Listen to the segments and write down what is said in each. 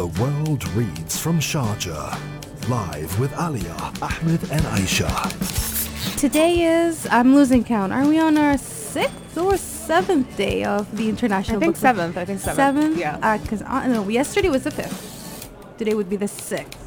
The world reads from Sharjah. Live with Alia, Ahmed, and Aisha. Today is, I'm losing count. Are we on our sixth or seventh day of the International I think Book Fair? seventh. I think seventh. Seventh? Yeah. Because uh, no, yesterday was the fifth. Today would be the sixth.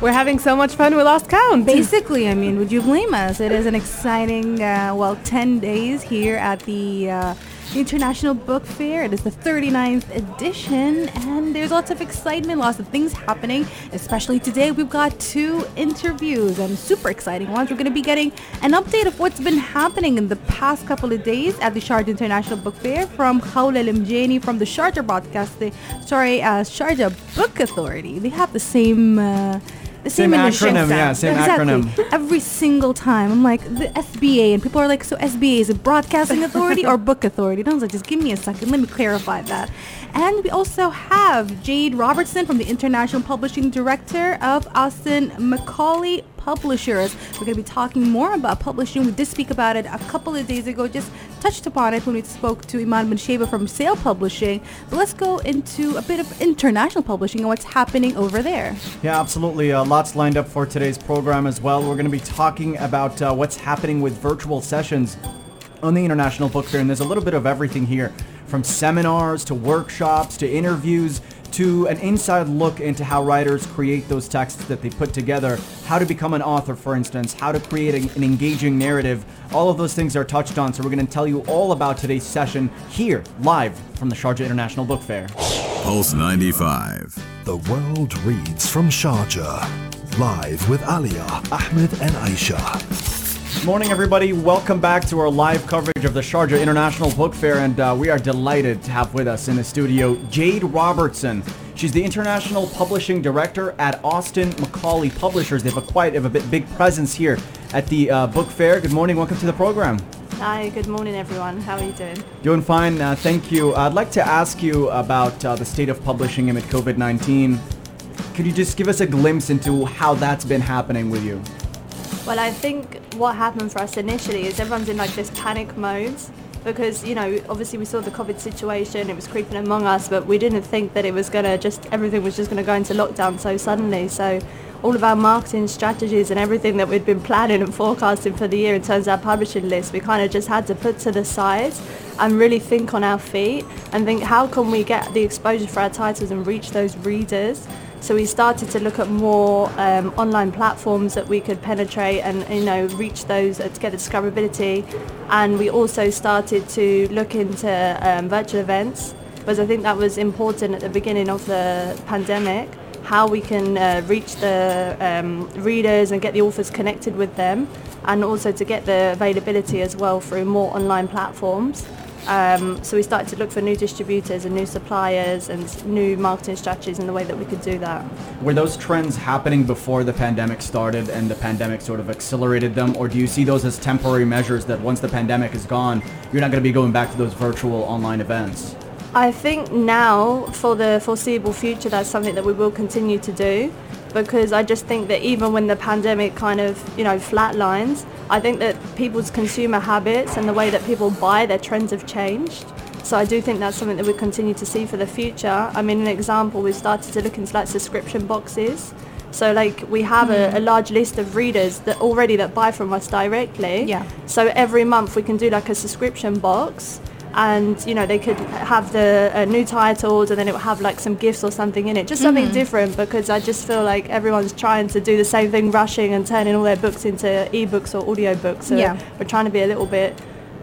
We're having so much fun we lost count. Basically, I mean, would you blame us? It is an exciting, uh, well, 10 days here at the uh, International Book Fair. It is the 39th edition, and there's lots of excitement, lots of things happening. Especially today, we've got two interviews and super exciting ones. We're going to be getting an update of what's been happening in the past couple of days at the Sharjah International Book Fair from Khawla Limjani from the Sharjah Broadcast, sorry, uh, Sharjah Book Authority. They have the same. Uh, the Same same, acronym, initials. yeah, same exactly. acronym. Every single time, I'm like the SBA, and people are like, "So SBA is it Broadcasting Authority or Book Authority?" And I was like, "Just give me a second, let me clarify that." And we also have Jade Robertson from the International Publishing Director of Austin Macaulay Publishers. We're going to be talking more about publishing. We did speak about it a couple of days ago, just touched upon it when we spoke to Iman bin Sheba from Sale Publishing. But let's go into a bit of international publishing and what's happening over there. Yeah, absolutely. Uh, lots lined up for today's program as well. We're going to be talking about uh, what's happening with virtual sessions on the International Book Fair, and there's a little bit of everything here from seminars to workshops to interviews to an inside look into how writers create those texts that they put together, how to become an author, for instance, how to create an, an engaging narrative. All of those things are touched on, so we're going to tell you all about today's session here, live from the Sharjah International Book Fair. Pulse 95. The world reads from Sharjah. Live with Alia, Ahmed, and Aisha. Good morning, everybody. Welcome back to our live coverage of the Sharjah International Book Fair, and uh, we are delighted to have with us in the studio Jade Robertson. She's the International Publishing Director at Austin Macaulay Publishers. They have a quite a bit big presence here at the uh, book fair. Good morning. Welcome to the program. Hi, good morning, everyone. How are you doing? Doing fine. Uh, thank you. I'd like to ask you about uh, the state of publishing amid COVID-19. Could you just give us a glimpse into how that's been happening with you? Well, I think what happened for us initially is everyone's in like this panic mode because, you know, obviously we saw the COVID situation, it was creeping among us, but we didn't think that it was going to just, everything was just going to go into lockdown so suddenly. So all of our marketing strategies and everything that we'd been planning and forecasting for the year in terms of our publishing list, we kind of just had to put to the side and really think on our feet and think how can we get the exposure for our titles and reach those readers. So we started to look at more um, online platforms that we could penetrate and you know reach those uh, to get the discoverability, and we also started to look into um, virtual events because I think that was important at the beginning of the pandemic. How we can uh, reach the um, readers and get the authors connected with them, and also to get the availability as well through more online platforms. Um, so we started to look for new distributors and new suppliers and new marketing strategies and the way that we could do that. Were those trends happening before the pandemic started and the pandemic sort of accelerated them? Or do you see those as temporary measures that once the pandemic is gone, you're not going to be going back to those virtual online events? I think now, for the foreseeable future, that's something that we will continue to do because I just think that even when the pandemic kind of, you know, flatlines, I think that people's consumer habits and the way that people buy, their trends have changed. So I do think that's something that we continue to see for the future. I mean, an example, we started to look into like subscription boxes. So like we have a, a hmm. large list of readers that already that buy from us directly. Yeah. So every month we can do like a subscription box and you know they could have the uh, new titles and then it would have like some gifts or something in it just something different because i just feel like everyone's trying to do the same thing rushing and turning all their books into ebooks or audiobooks so Yeah. we're trying to be a little bit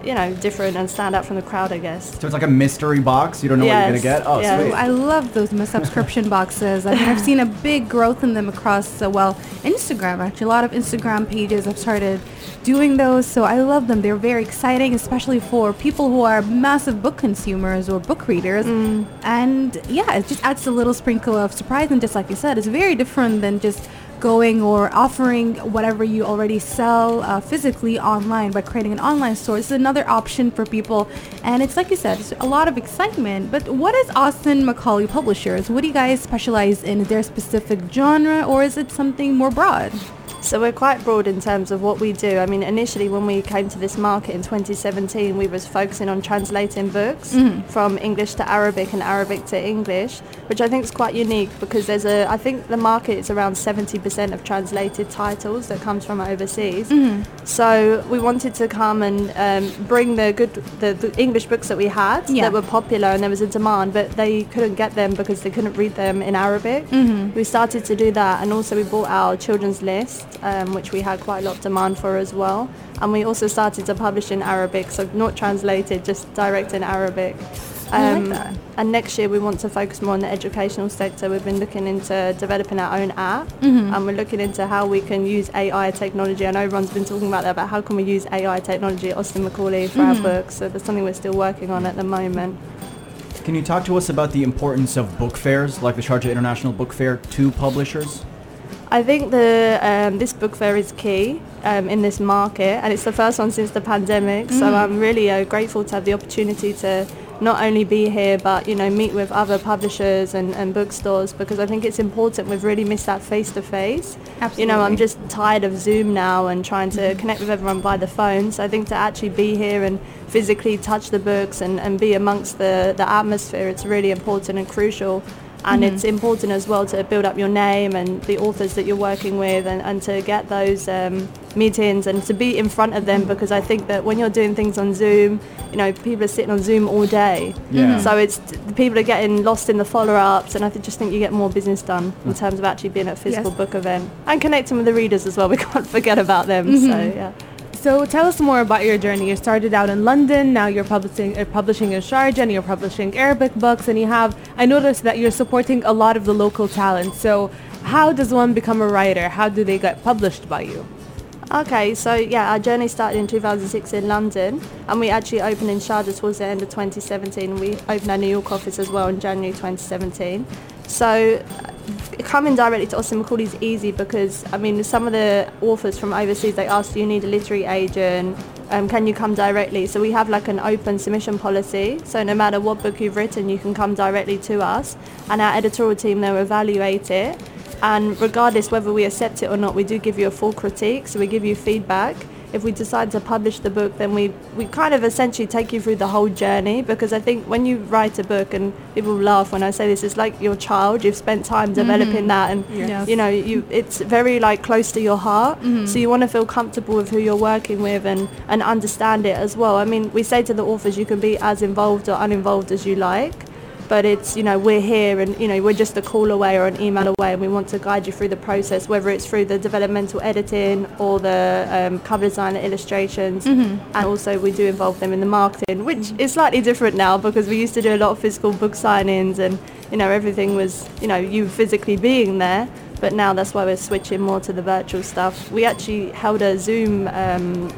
you know different and stand out from the crowd i guess So it's like a mystery box. You don't know what you're going to get. Oh, yeah. sweet. I love those subscription boxes. I mean, I've seen a big growth in them across, uh, well, Instagram actually. A lot of Instagram pages have started doing those, so I love them. They're very exciting, especially for people who are massive book consumers or book readers. And yeah, it just adds a little sprinkle of surprise. And just like you said, it's very different than just going or offering whatever you already sell uh, physically online by creating an online store. is another option for people. And it's like you said, it's a lot of excitement. But what is Austin Macaulay Publishers? What do you guys specialize in? Is there a specific genre or is it something more broad? So we're quite broad in terms of what we do. I mean, initially when we came to this market in 2017, we was focusing on translating books mm-hmm. from English to Arabic and Arabic to English, which I think is quite unique because there's a, I think the market is around 70% of translated titles that comes from overseas. Mm-hmm. So we wanted to come and um, bring the good, the, the English books that we had Yeah. that were popular and there was a demand, but they couldn't get them because they couldn't read them in Arabic. Mm-hmm. We started to do that, and also we bought our children's list, um, which we had quite a lot of demand for as well. And we also started to publish in Arabic, so not translated, just direct in Arabic. Um, like. And next year we want to focus more on the educational sector. We've been looking into developing our own app, Mm-hmm. and we're looking into how we can use AI technology. I know everyone's been talking about that, but how can we use AI technology at Austin Macaulay for Mm-hmm. our books? So that's something we're still working on at the moment. Can you talk to us about the importance of book fairs, like the Sharjah International Book Fair, to publishers? I think the um, this book fair is key um, in this market, and it's the first one since the pandemic. So I'm really uh, grateful to have the opportunity to not only be here, but you know, meet with other publishers and, and bookstores because I think it's important. We've really missed that face to face. You know, I'm just tired of Zoom now and trying to connect with everyone by the phone. So I think to actually be here and physically touch the books and, and be amongst the, the atmosphere, it's really important and crucial. And it's mm-hmm. important as well to build up your name and the authors that you're working with and, and to get those um, meetings and to be in front of them mm. because I think that when you're doing things on Zoom, you know, people are sitting on Zoom all day. Yeah. So it's the people are getting lost in the follow-ups and I th- just think you get more business done in mm. terms of actually being at a physical Yes. book event and connecting with the readers as well. We can't forget about them. Mm-hmm. So yeah. So tell us more about your journey. You started out in London, now you're publishing, uh, publishing in Sharjah, and you're publishing Arabic books, and you have, I noticed that you're supporting a lot of the local talent. So how does one become a writer? How do they get published by you? Okay, so yeah, our journey started in 2006 in London, and we actually opened in Sharjah towards the end of 2017. We opened our New York office as well in January 2017. So coming directly to Austin Macaulay is easy because I mean some of the authors from overseas they ask, do you need a literary agent? Um, can you come directly? So we have like an open submission policy. So no matter what book you've written, you can come directly to us, and our editorial team they'll evaluate it. And regardless whether we accept it or not, we do give you a full critique. So we give you feedback. If we decide to publish the book, then we, we kind of essentially take you through the whole journey because I think when you write a book, and people laugh when I say this, it's like your child. You've spent time mm-hmm. developing that, and Yes. you know, you it's very like close to your heart. Mm-hmm. So you want to feel comfortable with who you're working with and and understand it as well. I mean, we say to the authors, you can be as involved or uninvolved as you like but it's you know we're here and you know we're just a call away or an email away and we want to guide you through the process whether it's through the developmental editing or the um, cover design and illustrations and also we do involve them in the marketing which is slightly different now because we used to do a lot of physical book signings and you know everything was you know you physically being there. But now that's why we're switching more to the virtual stuff. We actually held a zoom um,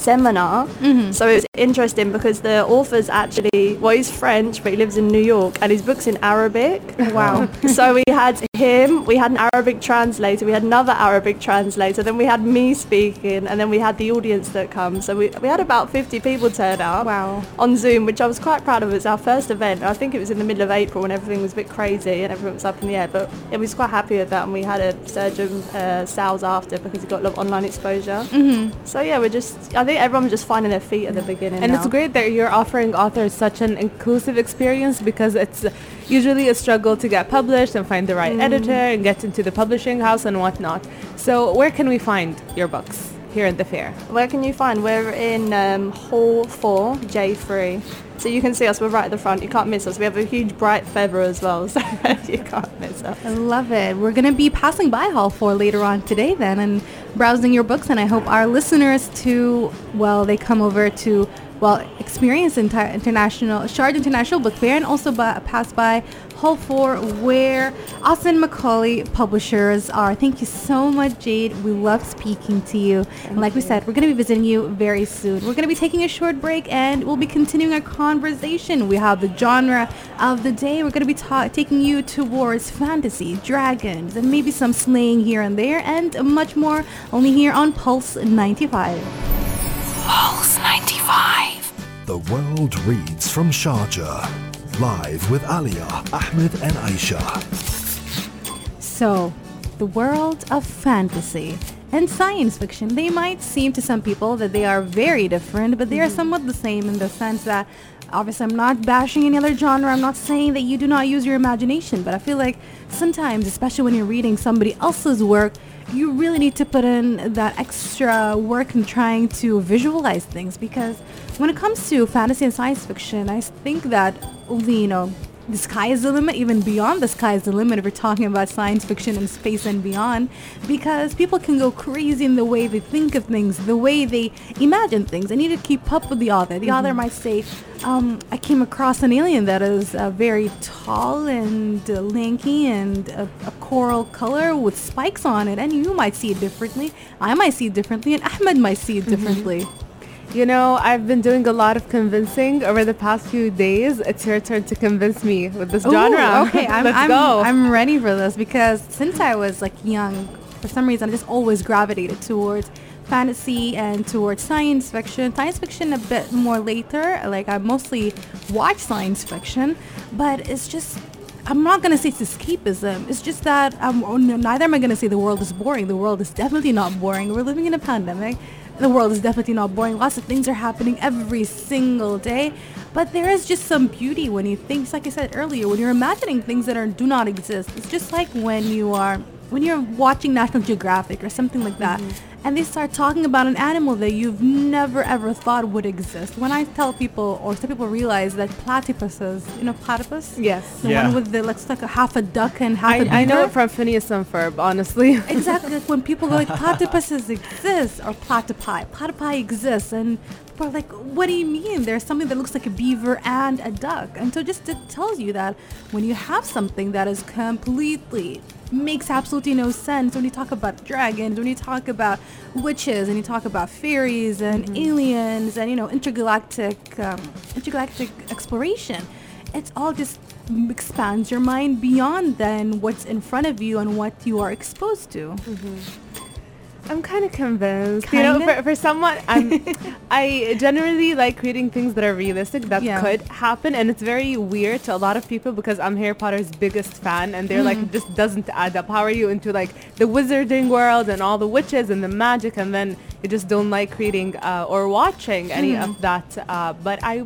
seminar. So it was interesting because the author's actually, well, he's French, but he lives in New York, and his book's in Arabic. Wow. so we had him, we had an Arabic translator, we had another Arabic translator, then we had me speaking, and then we had the audience that comes. So we, we had about 50 people turn up Wow. on Zoom, which I was quite proud of. It was our first event. I think it was in the middle of April when everything was a bit crazy and everyone was up in the air, but it was quite happy with that, and we had a surge of uh, sales after because it got a lot of online exposure. Mm-hmm. So yeah, we're just, I think everyone was just finding their feet at the beginning. And now. it's great that you're offering authors such an inclusive experience because it's usually a struggle to get published and find the right mm. editor and get into the publishing house and whatnot. So where can we find your books here at the fair? Where can you find? We're in um, Hall 4, J3. So you can see us, we're right at the front. You can't miss us. We have a huge bright feather as well, so you can't miss us. I love it. We're going to be passing by Hall 4 later on today then and browsing your books. And I hope our listeners too, well, they come over to, well, experience inter- international, Shard International Book Fair and also by, pass by Hall 4 where Austin Macaulay publishers are. Thank you so much, Jade. We love speaking to you. and like we said, we're going to be visiting you very soon. We're going to be taking a short break and we'll be continuing our conversation. We have the genre of the day. We're going to be ta- taking you towards fantasy, dragons, and maybe some slaying here and there, and much more only here on Pulse 95. Pulse 95. The world reads from Sharjah. Live with Alia, Ahmed, and Aisha. So, the world of fantasy. and science fiction. They might seem to some people that they are very different, but they are mm-hmm. somewhat the same in the sense that obviously I'm not bashing any other genre. I'm not saying that you do not use your imagination, but I feel like sometimes, especially when you're reading somebody else's work, you really need to put in that extra work in trying to visualize things because when it comes to fantasy and science fiction, I think that you know the sky is the limit, even beyond the sky is the limit if we're talking about science fiction and space and beyond, because people can go crazy in the way they think of things, the way they imagine things. They need to keep up with the author. The author might say, um, I came across an alien that is uh, very tall and uh, lanky and a, a coral color with spikes on it, and you might see it differently. I might see it differently, and Ahmed might see it differently. You know, I've been doing a lot of convincing over the past few days. It's your turn to convince me with this Ooh, genre. Okay, I'm, Let's I'm, go. I'm ready for this because since I was like young, for some reason I just always gravitated towards fantasy and towards science fiction. Science fiction a bit more later. Like I mostly watch science fiction, but it's just I'm not gonna say it's escapism. It's just that no, neither am I gonna say the world is boring. The world is definitely not boring. We're living in a pandemic. The world is definitely not boring. Lots of things are happening every single day. But there is just some beauty when you think, like I said earlier, when you're imagining things that are do not exist. It's just like when you are when you're watching National Geographic or something like that, mm-hmm. And they start talking about an animal that you've never ever thought would exist. When I tell people, or some people realize that platypuses, you know, platypus, yes. the Yeah. one with the looks like a half a duck and half a I, beaver. I know it from Phineas and Ferb, honestly. Exactly. Like when people go like platypuses exist or platypi, platypi exists, and people are like, "What do you mean? There's something that looks like a beaver and a duck." And so just it tells you that when you have something that is completely makes absolutely no sense. When you talk about dragons, when you talk about witches, and you talk about fairies and aliens, and you know intergalactic um, intergalactic exploration it's all just expands your mind beyond then what's in front of you and what you are exposed to. I'm kind of convinced. You know, for, for someone, I'm, I generally like reading things that are realistic that Yeah. could happen, and it's very weird to a lot of people because I'm Harry Potter's biggest fan, and they're Mm. like, this doesn't add up. How are you into like the wizarding world and all the witches and the magic, and then you just don't like reading uh, or watching any Mm. of that? Uh, but I.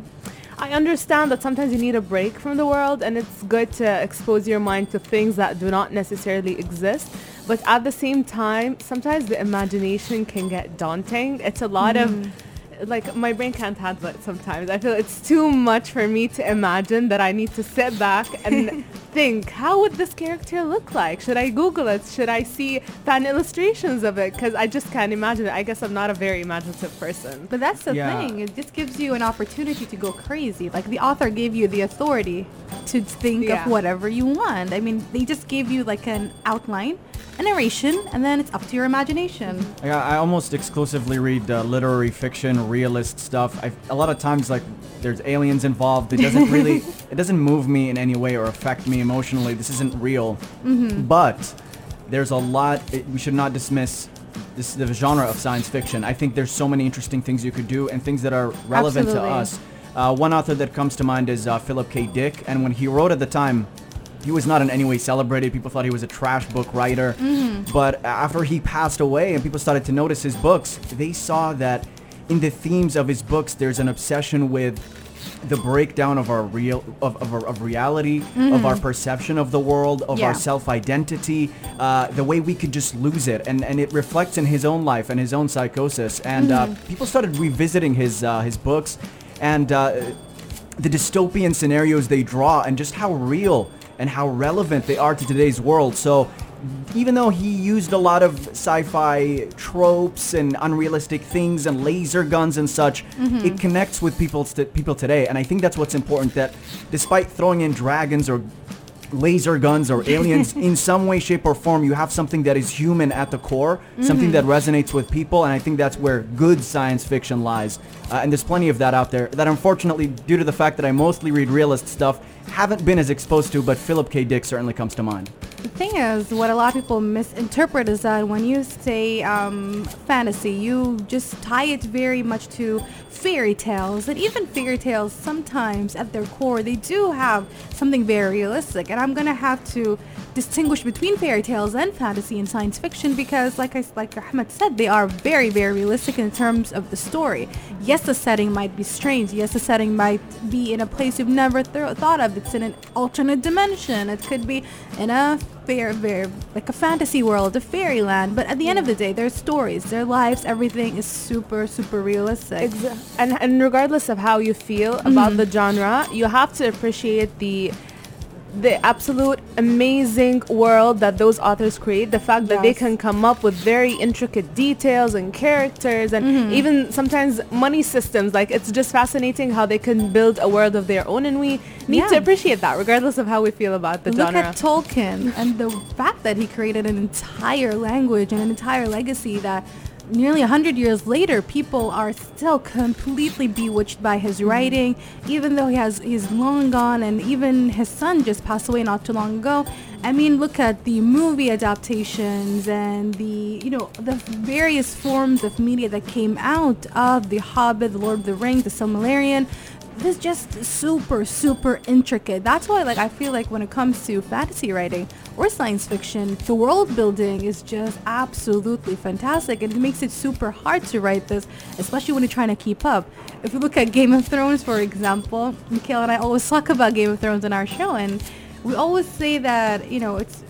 I understand that sometimes you need a break from the world and it's good to expose your mind to things that do not necessarily exist. But at the same time, sometimes the imagination can get daunting. It's a lot of mm-hmm. like my brain can't handle it sometimes. I feel it's too much for me to imagine that I need to sit back and think, how would this character look like? Should I Google it? Should I see fan illustrations of it? Because I just can't imagine it. I guess I'm not a very imaginative person. But that's the Yeah. thing. It just gives you an opportunity to go crazy. Like the author gave you the authority to think Yeah. of whatever you want. I mean, they just gave you like an outline, a narration, and then it's up to your imagination. I, I almost exclusively read uh, literary fiction, realist stuff. A lot of times, like there's aliens involved. It doesn't really, it doesn't move me in any way or affect me emotionally. This isn't real. But there's a lot. It, we should not dismiss this the genre of science fiction. I think there's so many interesting things you could do and things that are relevant Absolutely. to us. Uh, one author that comes to mind is uh, Philip K. Dick, and when he wrote at the time, he was not in any way celebrated. People thought he was a trash book writer. But after he passed away and people started to notice his books, they saw that in the themes of his books, there's an obsession with the breakdown of our real of, of, of reality of our perception of the world of Yeah. our self-identity uh, the way we could just lose it and and it reflects in his own life and his own psychosis and uh, people started revisiting his uh, his books and uh, the dystopian scenarios they draw and just how real and how relevant they are to today's world. So even though he used a lot of sci-fi tropes and unrealistic things and laser guns and such, it connects with people st- people today. And I think that's what's important that despite throwing in dragons or laser guns or aliens in some way shape or form you have something that is human at the core something that resonates with people and i think that's where good science fiction lies uh, and there's plenty of that out there that unfortunately due to the fact that i mostly read realist stuff haven't been as exposed to but philip k dick certainly comes to mind The thing is, what a lot of people misinterpret is that when you say um, fantasy, you just tie it very much to fairy tales. And even fairy tales, sometimes at their core, they do have something very realistic. And I'm going to have to distinguish between fairy tales and fantasy and science fiction because, like I, like Ahmed said, they are very, very realistic in terms of the story. Yes, the setting might be strange. Yes, the setting might be in a place you've never th- thought of. It's in an alternate dimension. It could be in a fair, very like a fantasy world, a fairyland. But at the end of the day, their stories, their lives, everything is super, super realistic. Exa- and, and regardless of how you feel about mm-hmm. the genre, you have to appreciate the the absolute amazing world that those authors create. The fact that they can come up with very intricate details and characters and mm-hmm. even sometimes money systems. Like it's just fascinating how they can build a world of their own and we need Yeah. to appreciate that regardless of how we feel about the Look genre. at Tolkien and the fact that he created an entire language and an entire legacy that nearly 100 years later people are still completely bewitched by his mm-hmm. writing even though he has he's long gone and even his son just passed away not too long ago. I mean look at the movie adaptations and the you know the various forms of media that came out of the hobbit the lord of the rings the silmarillion this just super super intricate that's why like i feel like when it comes to fantasy writing or science fiction the world building is just absolutely fantastic and it makes it super hard to write this especially when you're trying to keep up if you look at game of thrones for example Mikhail and i always talk about game of thrones in our show and we always say that you know it's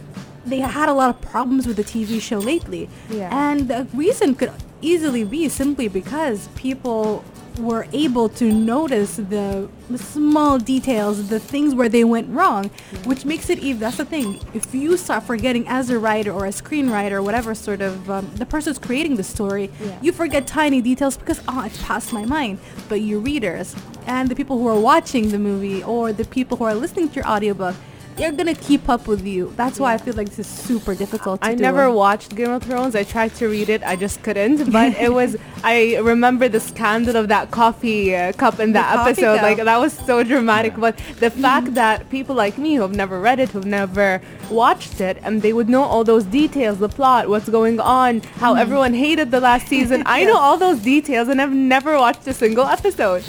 they had a lot of problems with the TV show lately. Yeah. And the reason could easily be simply because people were able to notice the, small details, the things where they went wrong, which makes it even, that's the thing. If you start forgetting as a writer or a screenwriter, whatever sort of, um, the person's creating the story, Yeah. you forget tiny details because, oh, it's past my mind. But your readers and the people who are watching the movie or the people who are listening to your audiobook, they're gonna keep up with you. That's why I feel like this is super difficult to I do. never watched Game of Thrones. I tried to read it. I just couldn't. But it was. I remember the scandal of that coffee uh, cup in that coffee episode. cup. Like that was so dramatic. But the fact that people like me who've never read it, who've never watched it, and they would know all those details, the plot, what's going on, how everyone hated the last season. I know all those details, and I've never watched a single episode.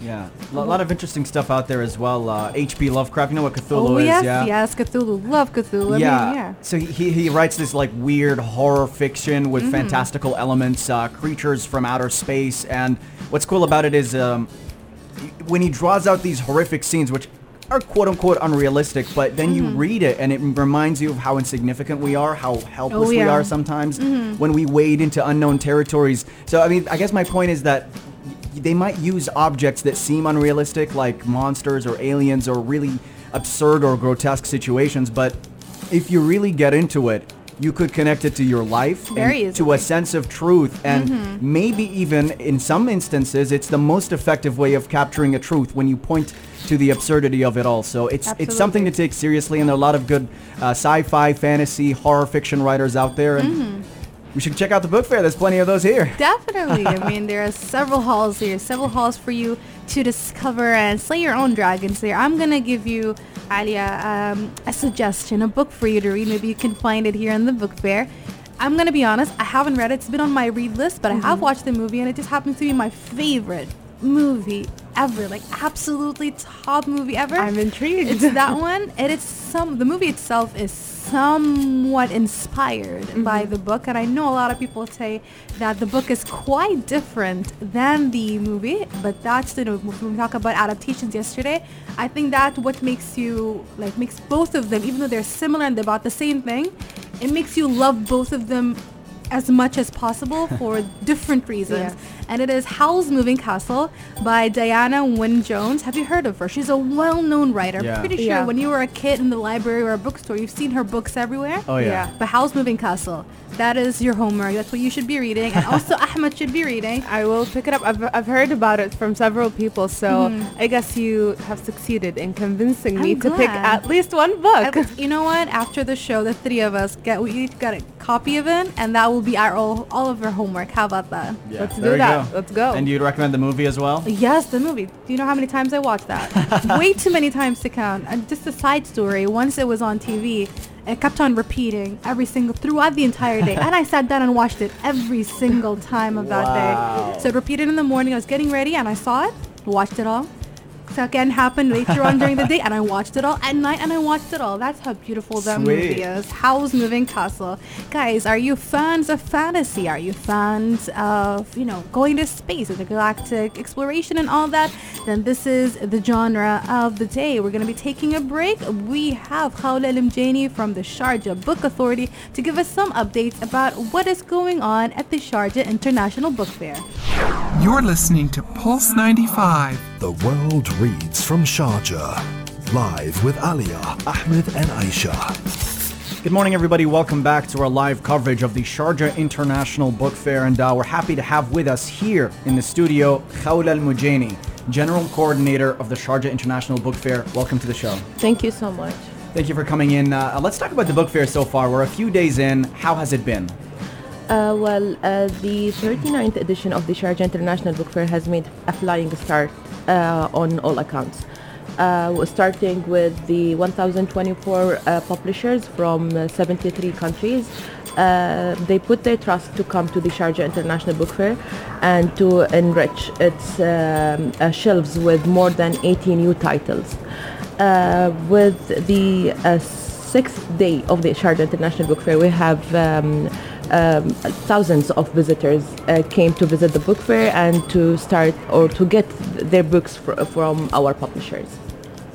Yeah, a lot of interesting stuff out there as well. Uh, H.P. Lovecraft, you know what Cthulhu Oh is, yes, yeah? yes, Cthulhu. Love Cthulhu. I yeah. mean, yeah. So he, he writes this like weird horror fiction with Mm-hmm. fantastical elements, uh, creatures from outer space, and what's cool about it is um, when he draws out these horrific scenes, which are quote unquote unrealistic, but then Mm-hmm. you read it and it reminds you of how insignificant we are, how helpless we Oh, yeah. Mm-hmm. are sometimes when we wade into unknown territories. So I mean, I guess my point is that they might use objects that seem unrealistic, like monsters or aliens or really absurd or grotesque situations, but if you really get into it, you could connect it to your life and to a sense of truth and Mm-hmm. maybe even in some instances it's the most effective way of capturing a truth when you point to the absurdity of it all so it's it's something to take seriously and there are a lot of good uh, sci-fi fantasy horror fiction writers out there and Mm-hmm. We should check out the book fair there's plenty of those here Definitely. I mean, there are several halls here, several halls for you to discover and slay your own dragons there. I'm going to give you, Alia, um, a suggestion, a book for you to read. Maybe you can find it here in the book fair. I'm going to be honest, I haven't read it. It's been on my read list, but I have watched the movie and it just happens to be my favorite movie ever. Like, absolutely top movie ever. I'm intrigued. It's that one. And it's some, the movie itself is somewhat inspired mm-hmm. by the book. And I know a lot of people say that the book is quite different than the movie. But that's, you know, when we talk about adaptations yesterday, I think that what makes you, like, makes both of them, even though they're similar and they're about the same thing, it makes you love both of them as much as possible for different reasons. Yeah. And it is Howl's Moving Castle by Diana Wynne Jones. Have you heard of her? She's a well-known writer. Yeah. Pretty sure Yeah. when you were a kid in the library or a bookstore, you've seen her books everywhere. oh yeah, Yeah. But Howl's Moving Castle, that is your homework. That's what you should be reading. And also Ahmed should be reading. I will pick it up. I've, I've heard about it from several people, so mm-hmm. I guess you have succeeded in convincing me I'm to pick at least one book. I- you know what? After the show, the three of us get we each got a copy of it, and that will be our all, all of our homework. How about that? Yeah, Let's do there you that. go. Let's go. and you'd recommend the movie as well Yes, the movie. Do you know how many times I watched that? Way too many times to count. And just a side story. Once it was on TV, It kept on repeating every single throughout the entire day, and I sat down and watched it every single time of that day. So it repeated in the morning. I was getting ready, and I saw it, watched it all. So again happened later on during the day, and I watched it all at night, and I watched it all. That's how beautiful that movie is. Howl's Moving Castle, guys. Are you fans of fantasy? Are you fans of you know going to space, and the galactic exploration, and all that? Then this is the genre of the day. We're gonna be taking a break. We have Khawla Limjani from the Sharjah Book Authority to give us some updates about what is going on at the Sharjah International Book Fair. You're listening to Pulse 95. The world reads from Sharjah. Live with Alia, Ahmed, and Aisha. Good morning, everybody. Welcome back to our live coverage of the Sharjah International Book Fair, and uh, we're happy to have with us here in the studio Khawla Al Mujaini, General Coordinator of the Sharjah International Book Fair. Welcome to the show. Thank you so much. Thank you for coming in. Uh, let's talk about the book fair so far. We're a few days in. How has it been? Uh, well, uh, the 39th edition of the Sharjah International Book Fair has made a flying start uh, on all accounts. Uh, starting with the 1,024 uh, publishers from uh, 73 countries. They put their trust to come to the Sharjah International Book Fair and to enrich its um, shelves with more than 80 new titles. With the sixth day of the Sharjah International Book Fair, we have um, um, thousands of visitors uh, came to visit the book fair and to start or to get their books fr- from our publishers.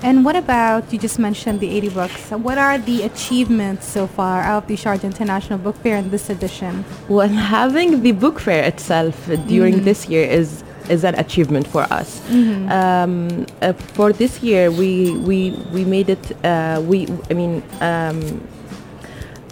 And what about, you just mentioned the 80 books. What are the achievements so far of the Sharjah International Book Fair in this edition? Well, having the book fair itself during this year is is an achievement for us. Um, uh, for this year, we we we made it. Uh, we I mean. Um,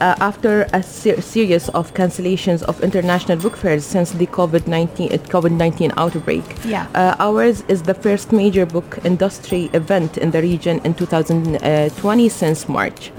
uh, after a ser- series of cancellations of international book fairs since the COVID-19 uh, COVID-19 outbreak, Yeah. uh, ours is the first major book industry event in the region in 2020 since March.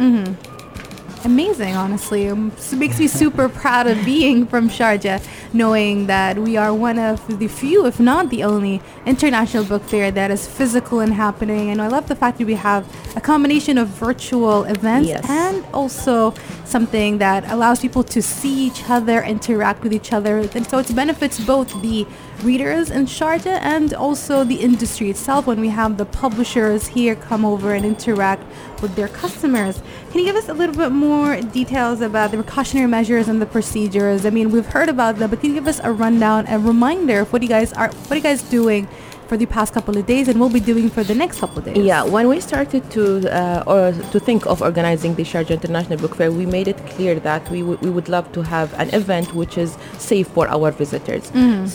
Amazing, honestly. Um, It makes me super proud of being from Sharjah, knowing that we are one of the few, if not the only, international book fair that is physical and happening. And I love the fact that we have a combination of virtual events Yes. and also something that allows people to see each other, interact with each other. And so it benefits both the readers in Sharjah and also the industry itself when we have the publishers here come over and interact with their customers. Can you give us a little bit more details about the precautionary measures and the procedures? I mean, we've heard about them, but can you give us a rundown, a reminder of what you guys are, what are you guys doing for the past couple of days and we'll be doing for the next couple of days? Yeah, when we started to uh, or to think of organizing the Sharjah International Book Fair, we made it clear that we, w- we would love to have an event which is safe for our visitors.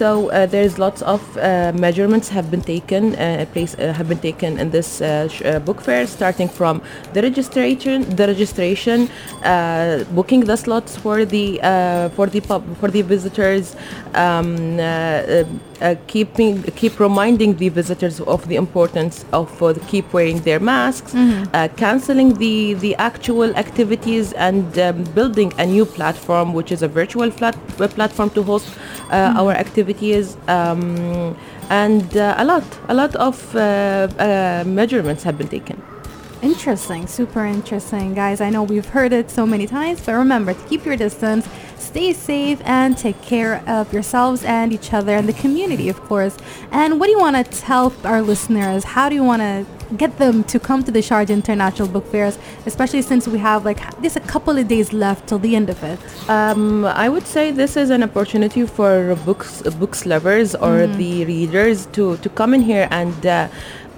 So uh, there's lots of uh, measurements have been taken uh, place uh, have been taken in this uh, sh- uh, book fair, starting from the registration, the registration, uh, booking the slots for the uh, for the pub for the visitors, um, uh, uh, uh, keeping keep reminding the visitors of the importance of uh, keep wearing their masks, uh, canceling the the actual activities and um, building a new platform, which is a virtual flat, uh, platform to host uh, our activities. Um, and uh, a lot, a lot of uh, uh, measurements have been taken. Interesting, super interesting, guys. I know we've heard it so many times, but remember to keep your distance, stay safe, and take care of yourselves and each other and the community, of course. And what do you want to tell our listeners? How do you want to get them to come to the Sharjah International Book Fairs, especially since we have like just a couple of days left till the end of it? Um, I would say this is an opportunity for books books lovers or the readers to, to come in here and uh,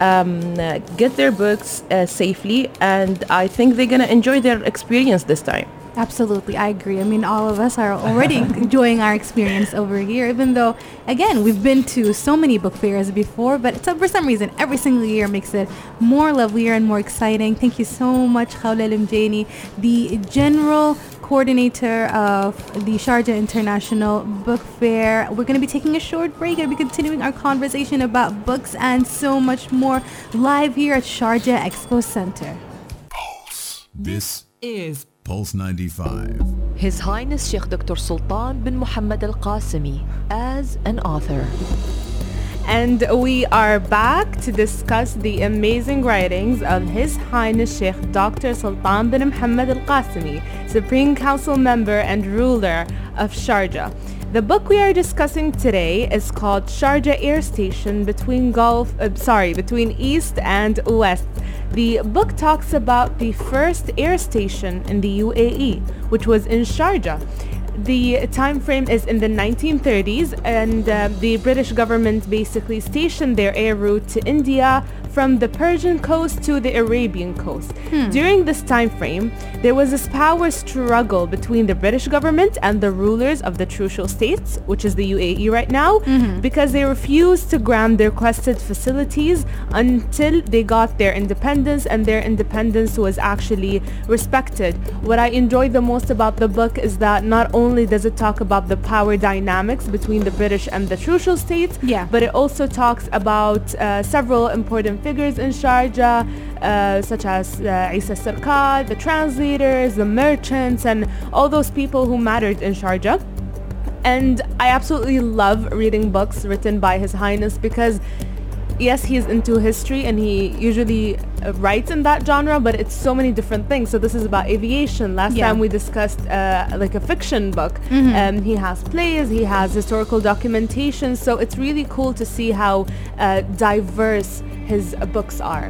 um, get their books uh, safely, and I think they're gonna enjoy their experience this time. Absolutely, I agree. I mean, all of us are already enjoying our experience over here, even though, again, we've been to so many book fairs before, but for some reason, every single year makes it more lovelier and more exciting. Thank you so much, Khawla Limjani, the general coordinator of the Sharjah International Book Fair. We're going to be taking a short break and be continuing our conversation about books and so much more live here at Sharjah Expo Center. Pulse. This Is Pulse 95. His Highness Sheikh Dr. Sultan bin Muhammad Al Qasimi as an author. And we are back to discuss the amazing writings of His Highness Sheikh Dr. Sultan bin Muhammad Al Qasimi, Supreme Council member and ruler of Sharjah. The book we are discussing today is called Sharjah Air Station between Gulf, uh, sorry, between East and West. The book talks about the first air station in the UAE, which was in Sharjah. The time frame is in the 1930s, and uh, the British government basically stationed their air route to India from the Persian coast to the Arabian coast. During this time frame, there was this power struggle between the British government and the rulers of the Trucial States, which is the UAE right now, because they refused to grant their requested facilities until they got their independence, and their independence was actually respected. What I enjoyed the most about the book is that not only does it talk about the power dynamics between the British and the Trucial States, Yeah. but it also talks about uh, several important figures in Sharjah, uh, such as uh, Isa Serkal, the translators, the merchants, and all those people who mattered in Sharjah. And I absolutely love reading books written by His Highness because yes, he's into history and he usually uh, writes in that genre, but it's so many different things. So this is about aviation. Last Yeah. time we discussed uh, like a fiction book. Um, he has plays, he has historical documentation. So it's really cool to see how uh, diverse his uh, books are.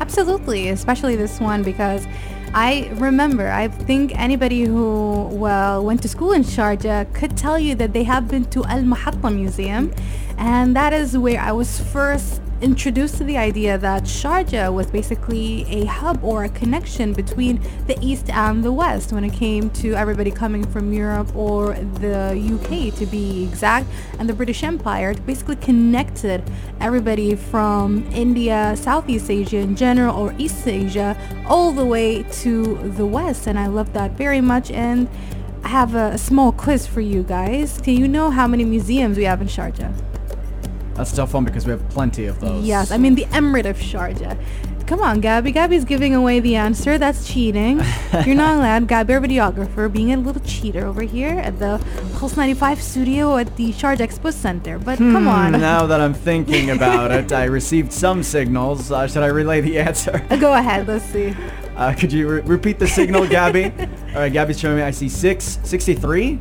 Absolutely, especially this one because I remember, I think anybody who, well, went to school in Sharjah could tell you that they have been to Al Mahatta Museum. And that is where I was first introduced to the idea that Sharjah was basically a hub or a connection between the East and the West when it came to everybody coming from Europe or the UK to be exact, and the British Empire. Basically connected everybody from India, Southeast Asia in general, or East Asia, all the way to the West. And I love that very much. And I have a small quiz for you guys. Do you know how many museums we have in Sharjah? That's a tough one because we have plenty of those. Yes, I mean the Emirate of Sharjah. Come on, Gabby. Gabby's giving away the answer. That's cheating. You're not allowed. Gabby, our videographer, being a little cheater over here at the Pulse 95 studio at the Sharjah Expo Center. But come on. Now that I'm thinking about it, I received some signals. Uh, should I relay the answer? Go ahead. Let's see. Uh, could you re- repeat the signal, Gabby? All right, Gabby's showing me. I see six, 63.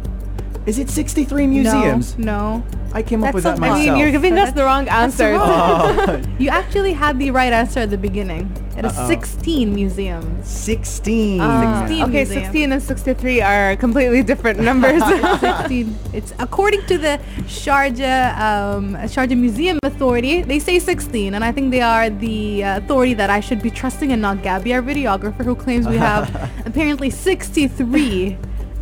Is it 63 museums? No. I came up with that so I mean, you're giving us the wrong answer. Oh, You actually had the right answer at the beginning. It is Uh-oh. 16 museums. 16. Uh, 16 okay, museums. 16 and 63 are completely different numbers. 16. It's according to the Sharjah um, Sharjah Museum Authority. They say 16, and I think they are the uh, authority that I should be trusting, and not Gabby, our videographer, who claims we have apparently 63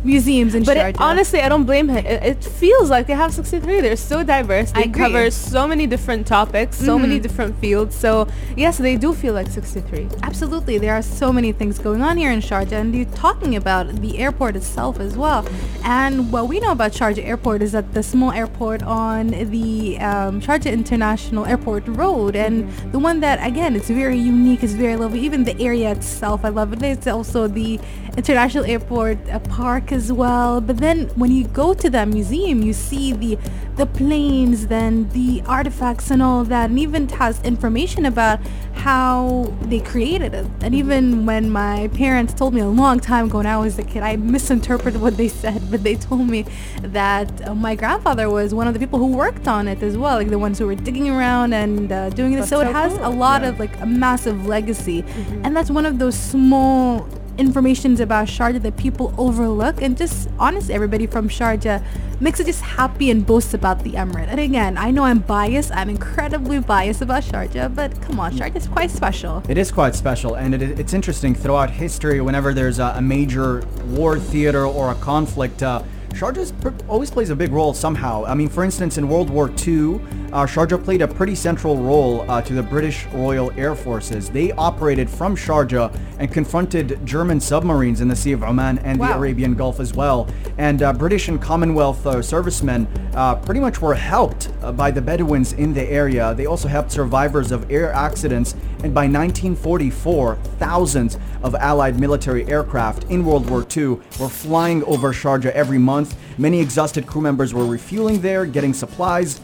museums in But it, honestly, I don't blame him. It, it feels like they have 63. They're so diverse. They cover so many different topics, so many Mhm. different fields. So yes, they do feel like 63. Absolutely, there are so many things going on here in Sharjah, and you're talking about the airport itself as well. And what we know about Sharjah Airport is that the small airport on the um, Sharjah International Airport Road, and the one that again, it's very unique, it's very lovely. Even the area itself, I love it. It's also the International Airport uh, Park as well. But then when you go to that museum, you see the the planes, then the artifacts and all that, and even has information about how they created it. And even when my parents told me a long time ago when I was a kid, I misinterpreted what they said, but they told me that uh, my grandfather was one of the people who worked on it as well, like the ones who were digging around and uh, doing this. That's So, it has cool. a lot Yeah. of like a massive legacy, and that's one of those small informations about Sharjah that people overlook and just honestly everybody from Sharjah makes it just happy and boasts about the Emirate. And again, I know I'm biased. I'm incredibly biased about Sharjah, but come on, Sharjah is quite special. It is quite special, and it, it's interesting throughout history. Whenever there's a, a major war theater or a conflict, uh, Sharjah pr- always plays a big role somehow. I mean, for instance, in World War II, uh, Sharjah played a pretty central role uh, to the British Royal Air Forces. They operated from Sharjah and confronted German submarines in the Sea of Oman and the Arabian Gulf as well. And uh, British and Commonwealth uh, servicemen uh, pretty much were helped uh, by the Bedouins in the area. They also helped survivors of air accidents. And by 1944, thousands of Allied military aircraft in World War II were flying over Sharjah every month. Many exhausted crew members were refueling there, getting supplies,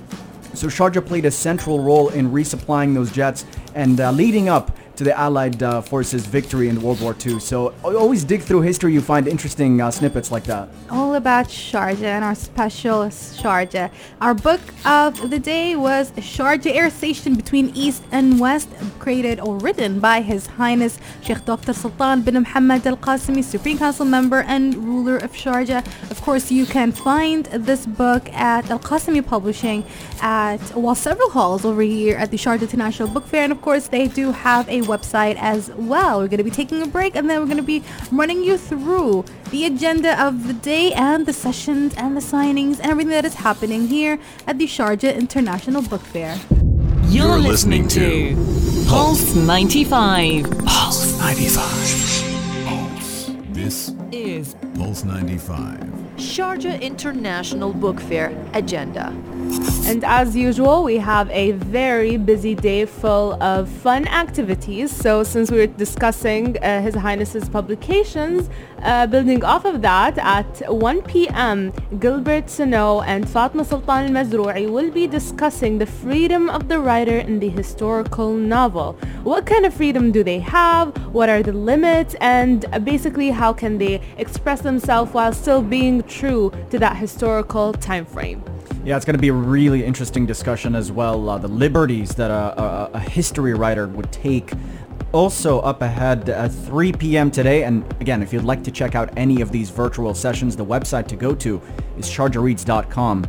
So Sharjah played a central role in resupplying those jets and uh, leading up to the Allied uh, forces' victory in World War II. So always dig through history, you find interesting uh, snippets like that. all about Sharjah and our special Sharjah. Our book of the day was Sharjah Air Station between East and West, created or written by His Highness Sheikh Dr. Sultan bin Muhammad Al Qasimi, Supreme Council member and ruler of Sharjah. Of course, you can find this book at Al Qasimi Publishing at well several halls over here at the Sharjah International Book Fair, and of course they do have a website as well. We're going to be taking a break, and then we're going to be running you through the agenda of the day and the sessions and the signings and everything that is happening here at the Sharjah International Book Fair. You're, You're listening, listening to Pulse 95. Pulse 95. Pulse. This Is Pulse 95. Sharjah International Book Fair agenda. And as usual, we have a very busy day full of fun activities. So since we were discussing uh, His Highness's publications, uh, building off of that, at 1 p.m., Gilbert Sinoué and Fatma Sultan al-Mazrui will be discussing the freedom of the writer in the historical novel. What kind of freedom do they have? What are the limits? And basically, how can they express themselves while still being true to that historical time frame? Yeah, it's going to be a really interesting discussion as well. Uh, the liberties that a, a, a history writer would take. Also up ahead at 3 p.m. today. And again, if you'd like to check out any of these virtual sessions, the website to go to is sharjahreads.com.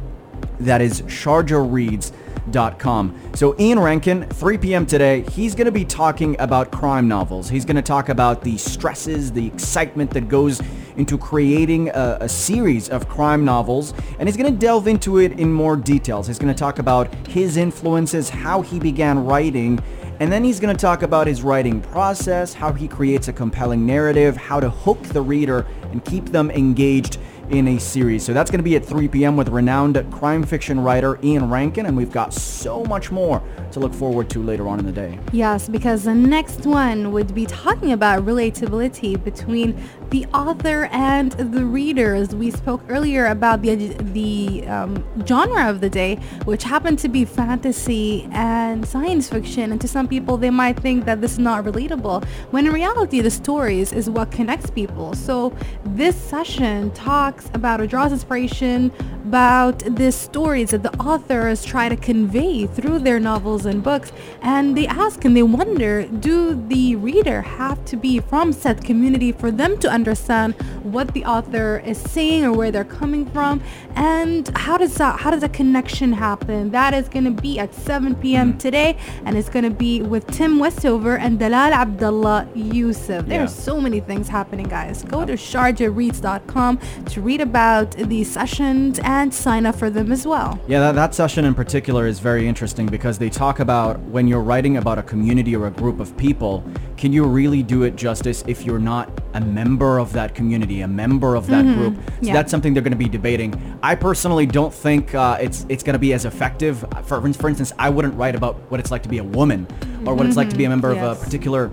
That is sharjahreads.com. So Ian Rankin, 3 p.m. today, he's going to be talking about crime novels. He's going to talk about the stresses, the excitement that goes into creating a, a series of crime novels, and he's going to delve into it in more details. He's going to talk about his influences, how he began writing, and then he's going to talk about his writing process, how he creates a compelling narrative, how to hook the reader and keep them engaged in a series. So that's going to be at 3 p.m. with renowned crime fiction writer Ian Rankin, and we've got so much more to look forward to later on in the day. Yes, because the next one would be talking about relatability between the author and the readers. We spoke earlier about the the um, genre of the day, which happened to be fantasy and science fiction. And to some people, they might think that this is not relatable, when in reality, the stories is what connects people. So this session talks about or draws inspiration about the stories that the authors try to convey through their novels and books and they ask and they wonder do the reader have to be from said community for them to understand what the author is saying or where they're coming from and how does that how does that connection happen? That is going to be at 7 p.m mm-hmm. today and it's going to be with tim westover and dalal abdullah yusuf Yeah. are so many things happening guys. Go to sharjahreads.com to read about these sessions and sign up for them as well. Yeah, that, that session in particular is very interesting because they talk about when you're writing about a community or a group of people, can you really do it justice if you're not a member of that community, a member of that group? So Yeah. that's something they're going to be debating. I personally don't think uh, it's it's going to be as effective. For, for instance, I wouldn't write about what it's like to be a woman or what it's like to be a member of a particular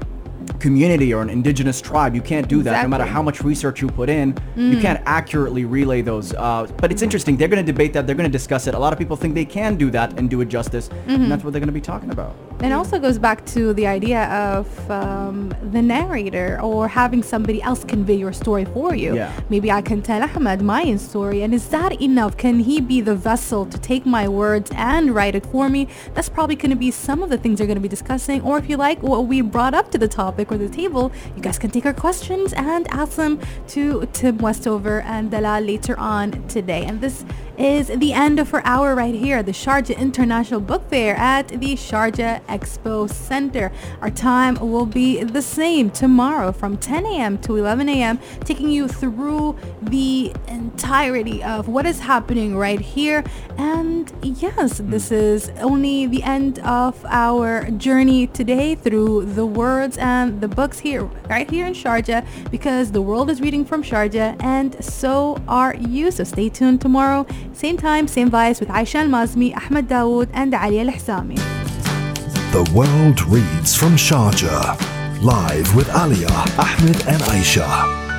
community or an indigenous tribe. You can't do that no matter how much research you put in. You can't accurately relay those. Uh, but it's interesting. They're going to debate that. They're going to discuss it. A lot of people think they can do that and do it justice. And that's what they're going to be talking about. And also goes back to the idea of um, the narrator or having somebody else convey your story for you. Yeah. Maybe I can tell Ahmed my story, and is that enough? Can he be the vessel to take my words and write it for me? That's probably going to be some of the things they're going to be discussing. Or if you like what we brought up to the topic or the table, you guys can take our questions and ask them to Tim Westover and Dalal later on today. And this is the end of our hour right here at the Sharjah International Book Fair at the Sharjah Expo Center. Our time will be the same tomorrow from 10 a.m. to 11 a.m., taking you through the entirety of what is happening right here. And yes, this is only the end of our journey today through the words and the books here, right here in Sharjah, because the world is reading from Sharjah, and so are you. So stay tuned tomorrow, same time, same vibes with Aisha Al-Mazmi, Ahmed Dawood, and Ali Al-Ihsami. The world reads from Sharjah. Live with Alia, Ahmed and Aisha.